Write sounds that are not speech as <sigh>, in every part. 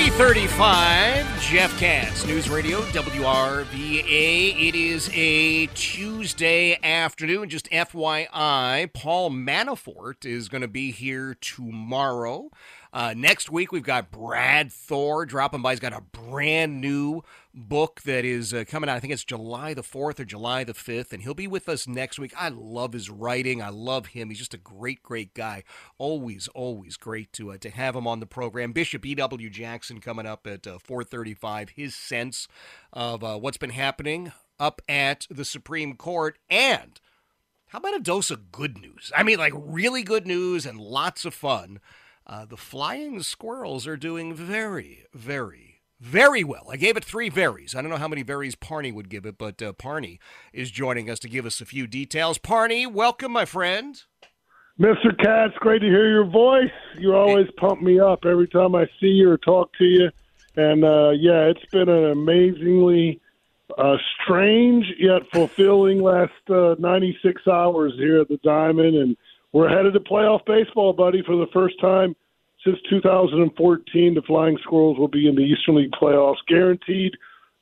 335, Jeff Katz, News Radio, WRVA. It is a Tuesday afternoon. Just FYI, Paul Manafort is going to be here tomorrow. Uh, next week, we've got Brad Thor dropping by. He's got a brand new book that is uh, coming out. I think it's July the 4th or July the 5th, and he'll be with us next week. I love his writing. I love him. He's just a great, great guy. Always, always great to uh, to have him on the program. Bishop E.W. Jackson coming up at uh, 435. His sense of uh, what's been happening up at the Supreme Court and how about a dose of good news? I mean, like really good news and lots of fun. Uh, the flying squirrels are doing very, very, very well. I gave it three varies. I don't know how many varies Parney would give it, but uh, Parney is joining us to give us a few details. Parney, welcome, my friend. Mr. Katz, great to hear your voice. You always pump me up every time I see you or talk to you. And uh, yeah, it's been an amazingly uh, strange yet fulfilling last uh, 96 hours here at the Diamond. And we're headed to playoff baseball, buddy, for the first time since 2014. The Flying Squirrels will be in the Eastern League playoffs, guaranteed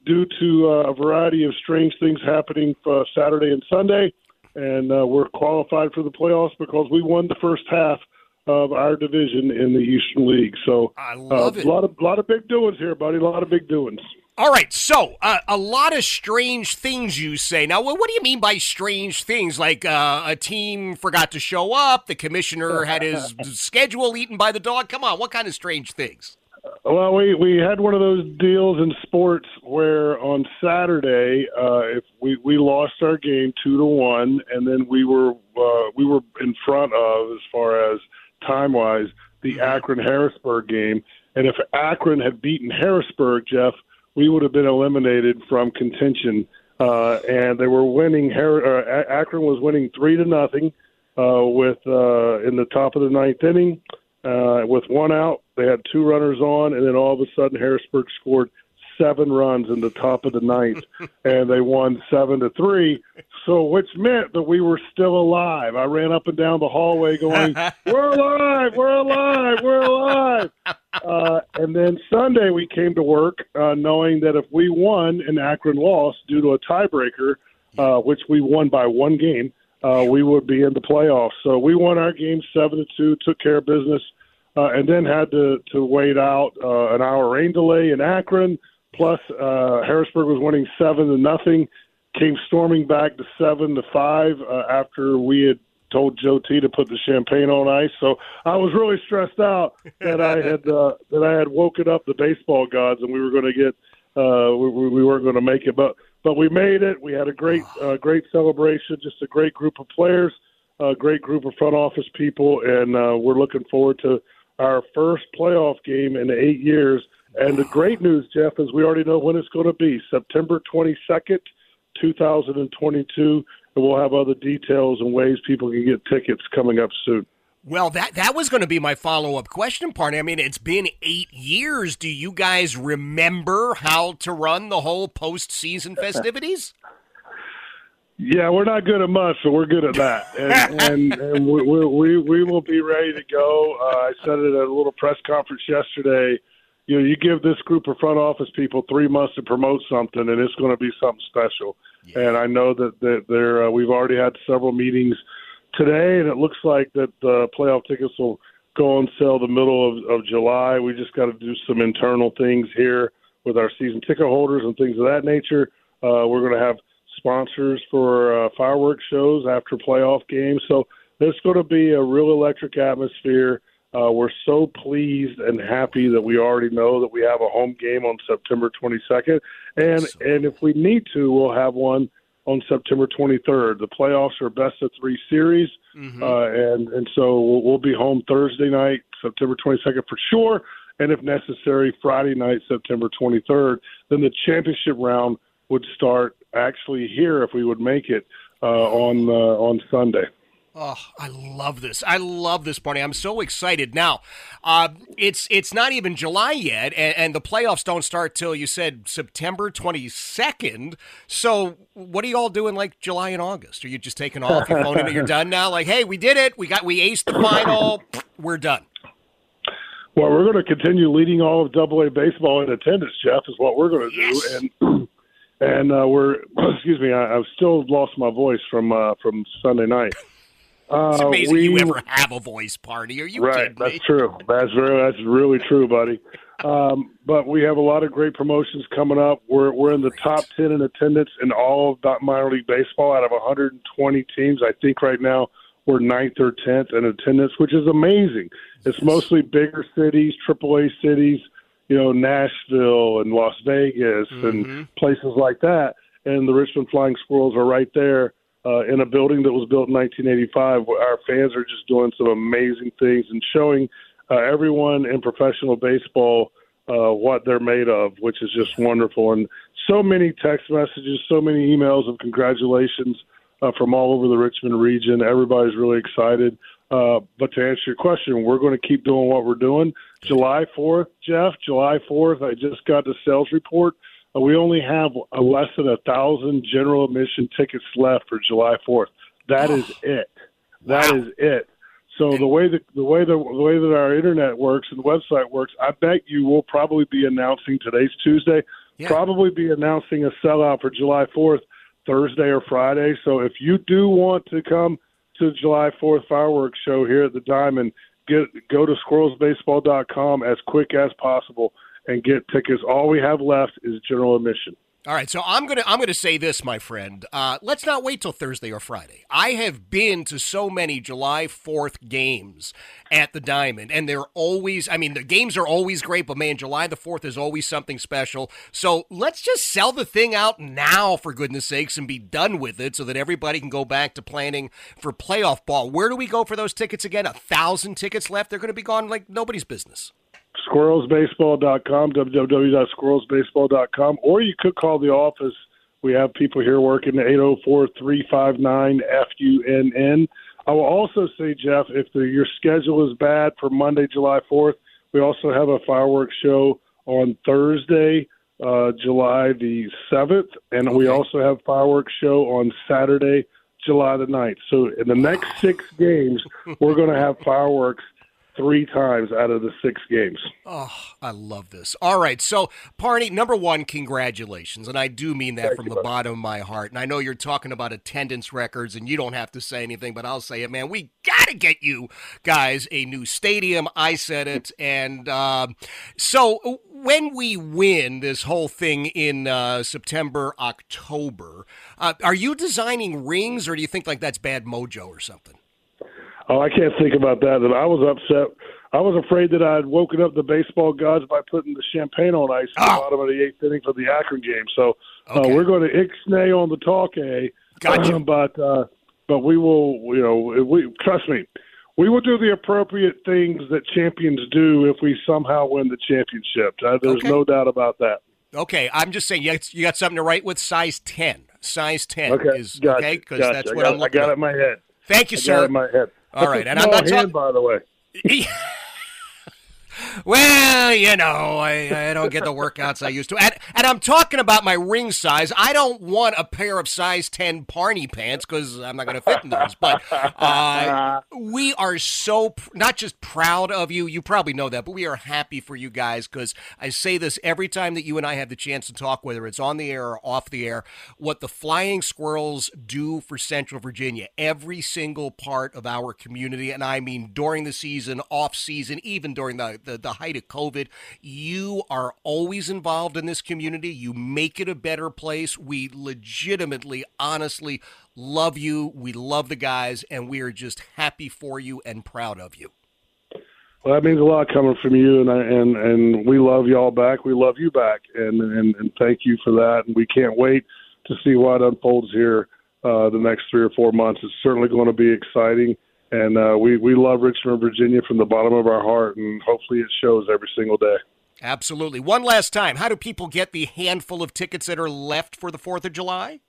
due to uh, a variety of strange things happening for Saturday and Sunday. And uh, we're qualified for the playoffs because we won the first half of our division in the Eastern League. So I love uh, it. A lot of lot of big doings here, buddy. A lot of big doings. All right, so uh, a lot of strange things you say. Now, what, what do you mean by strange things? Like uh, a team forgot to show up, the commissioner had his <laughs> schedule eaten by the dog. Come on, what kind of strange things? Well, we we had one of those deals in sports where on Saturday, uh, if we we lost our game two to one, and then we were uh, we were in front of as far as time wise the Akron Harrisburg game, and if Akron had beaten Harrisburg, Jeff, we would have been eliminated from contention. Uh, and they were winning. Har- uh, Akron was winning three to nothing uh, with uh, in the top of the ninth inning. Uh, with one out, they had two runners on, and then all of a sudden, Harrisburg scored seven runs in the top of the ninth, <laughs> and they won seven to three. So, which meant that we were still alive. I ran up and down the hallway going, <laughs> "We're alive! We're alive! We're alive!" Uh, and then Sunday we came to work uh, knowing that if we won and Akron lost due to a tiebreaker, uh, which we won by one game, uh, we would be in the playoffs. So we won our game seven to two, took care of business, uh, and then had to to wait out uh, an hour rain delay in Akron. Plus, uh, Harrisburg was winning seven to nothing. Came storming back to seven to five uh, after we had told Joe T to put the champagne on ice. So I was really stressed out <laughs> that I had uh, that I had woken up the baseball gods and we were going to get uh, we, we weren't going to make it, but but we made it. We had a great <sighs> uh, great celebration, just a great group of players, a great group of front office people, and uh, we're looking forward to our first playoff game in eight years. And the great news, Jeff, is we already know when it's going to be September 22nd, 2022 and we'll have other details and ways people can get tickets coming up soon. Well, that that was going to be my follow up question, Parney. I mean, it's been eight years. Do you guys remember how to run the whole postseason <laughs> festivities? Yeah, we're not good at much, so we're good at that, and <laughs> and, and we, we we will be ready to go. Uh, I said it at a little press conference yesterday. You know, you give this group of front office people three months to promote something, and it's going to be something special. Yeah. And I know that that there uh, we've already had several meetings today, and it looks like that the playoff tickets will go on sale the middle of, of July. We just got to do some internal things here with our season ticket holders and things of that nature. Uh, we're going to have sponsors for uh, fireworks shows after playoff games. So it's going to be a real electric atmosphere. Uh, we're so pleased and happy that we already know that we have a home game on September 22nd, and and if we need to, we'll have one on September 23rd. The playoffs are best of three series, mm-hmm. uh, and and so we'll, we'll be home Thursday night, September 22nd for sure, and if necessary, Friday night, September 23rd. Then the championship round would start actually here if we would make it uh, on uh, on Sunday. Oh, I love this! I love this Parney. I'm so excited. Now, uh, it's it's not even July yet, and, and, the playoffs don't start till you said September 22nd. So, what are you all doing like July and August? Are you just taking off? You're phoning it. You're done now. Like, hey, we did it. We got we aced the final. We're done. Well, we're going to continue leading all of Double A baseball in attendance. Jeff is what we're going to yes. do, and <clears throat> and uh, we're <clears throat> excuse me, I, have still lost my voice from uh, from Sunday night. Uh, it's amazing we, you ever have a voice party. Are you right? That's me? true. That's very that's really true, buddy. Um, but we have a lot of great promotions coming up. We're we're in the top ten in attendance in all of minor league baseball out of 120 teams. I think right now we're ninth or tenth in attendance, which is amazing. It's mostly bigger cities, AAA cities, you know, Nashville and Las Vegas mm-hmm. and places like that. And the Richmond Flying Squirrels are right there uh, in a building that was built in 1985. Our fans are just doing some amazing things and showing uh, everyone in professional baseball uh, what they're made of, which is just wonderful. And so many text messages, so many emails of congratulations uh, from all over the Richmond region. Everybody's really excited. Uh, but to answer your question, we're going to keep doing what we're doing. July 4th, Jeff, July 4th, I just got the sales report. We only have a less than a thousand general admission tickets left for July 4th. That is <sighs> it. That wow. is it. So the way that the way the, the way that our internet works and the website works, I bet you will probably be announcing today's Tuesday. Yeah. Probably be announcing a sellout for July 4th, Thursday or Friday. So if you do want to come to the July 4th fireworks show here at the Diamond, get go to squirrelsbaseball.com as quick as possible and get tickets. All we have left is general admission. All right, so I'm gonna I'm gonna say this, my friend. Uh, let's not wait till Thursday or Friday. I have been to so many July Fourth games at the Diamond, and they're always. I mean, the games are always great, but man, July the Fourth is always something special. So let's just sell the thing out now, for goodness sakes, and be done with it, so that everybody can go back to planning for playoff ball. Where do we go for those tickets again? A thousand tickets left. They're going to be gone like nobody's business squirrelsbaseball.com, www.squirrelsbaseball.com, or you could call the office. We have people here working 804-359-FUNN. I will also say, Jeff, if the, your schedule is bad for Monday, July 4th, we also have a fireworks show on Thursday, uh, July the 7th, and okay. we also have fireworks show on Saturday, July the 9th. So in the next six games, we're going to have fireworks – three times out of the six games. Oh, I love this. All right. So, Parney, number one, congratulations. And I do mean that Thank from the buddy. bottom of my heart. And I know you're talking about attendance records, and you don't have to say anything, but I'll say it, man. We got to get you guys a new stadium. I said it. And uh, so, when we win this whole thing in uh, September, October, uh, are you designing rings, or do you think like that's bad mojo or something? Oh, I can't think about that. And I was upset. I was afraid that I'd woken up the baseball gods by putting the champagne on ice at oh. the ah. bottom of the eighth inning for the Akron game. So uh, okay. uh, we're going to ixnay on the talk a. Gotcha. Um, but uh, but we will. You know, we trust me. We will do the appropriate things that champions do if we somehow win the championship. Uh, there's okay. no doubt about that. Okay, I'm just saying you got, you got something to write with size ten. Size ten okay. is gotcha. okay because gotcha. that's what I am looking. I got at. it in my head. Thank you, I sir. in my head. All right, and I'm not talking. By the way. <laughs> Well, you know, I, I don't get the workouts I used to. And, and I'm talking about my ring size. I don't want a pair of size 10 Parney pants because I'm not going to fit in those. But uh, we are so, pr- not just proud of you, you probably know that, but we are happy for you guys because I say this every time that you and I have the chance to talk, whether it's on the air or off the air, what the Flying Squirrels do for Central Virginia, every single part of our community. And I mean, during the season, off season, even during the, the, the height of COVID, you are always involved in this community. You make it a better place. We legitimately, honestly love you. We love the guys, and we are just happy for you and proud of you. Well, that means a lot coming from you, and I, and and we love y'all back. We love you back, and and and thank you for that. And we can't wait to see what unfolds here uh, the next three or four months. It's certainly going to be exciting, and uh, we we love Richmond, Virginia, from the bottom of our heart, and hopefully it shows every single day. Absolutely. One last time, how do people get the handful of tickets that are left for the Fourth of July?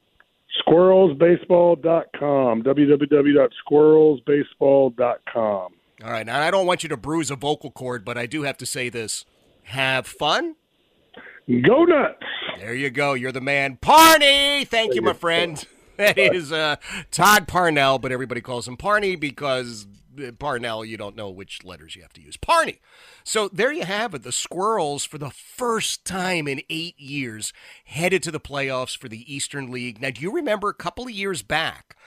Squirrelsbaseball.com. www.squirrelsbaseball.com. All right. Now, I don't want you to bruise a vocal cord, but I do have to say this. Have fun. Go nuts. There you go. You're the man. Parney! Thank you, my friend. That is uh, Todd Parnell, but everybody calls him Parney because uh, Parnell, you don't know which letters you have to use. Parney. So there you have it. The Squirrels, for the first time in eight years, headed to the playoffs for the Eastern League. Now, do you remember a couple of years back?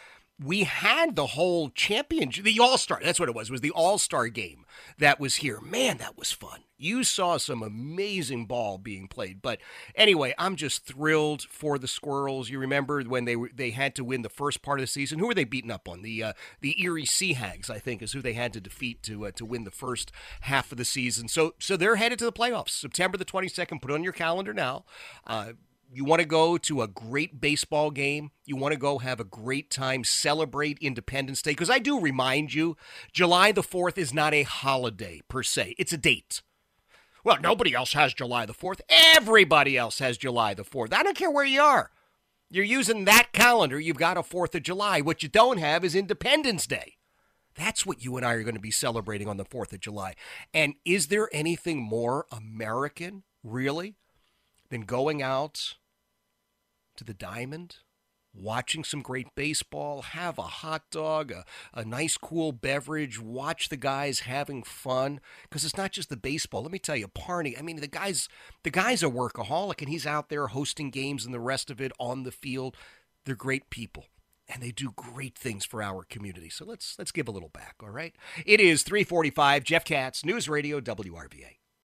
We had the whole championship, the All Star. That's what it was. Was the All Star game that was here? Man, that was fun. You saw some amazing ball being played. But anyway, I'm just thrilled for the Squirrels. You remember when they they had to win the first part of the season? Who were they beating up on? The uh, the Erie Sea Hags, I think, is who they had to defeat to uh, to win the first half of the season. So so they're headed to the playoffs, September the 22nd. Put on your calendar now. Uh, you want to go to a great baseball game, you want to go have a great time, celebrate Independence Day, because I do remind you, July the 4th is not a holiday per se, it's a date. Well, nobody else has July the 4th. Everybody else has July the 4th. I don't care where you are. You're using that calendar, you've got a 4th of July. What you don't have is Independence Day. That's what you and I are going to be celebrating on the 4th of July. And is there anything more American, really, than going out to the diamond, watching some great baseball, have a hot dog, a, a nice cool beverage, watch the guys having fun. Because it's not just the baseball. Let me tell you, Parney. I mean, the guy's the guy's a workaholic, and he's out there hosting games and the rest of it on the field. They're great people and they do great things for our community. So let's let's give a little back, all right? It is 345 Jeff Katz, News Radio WRVA.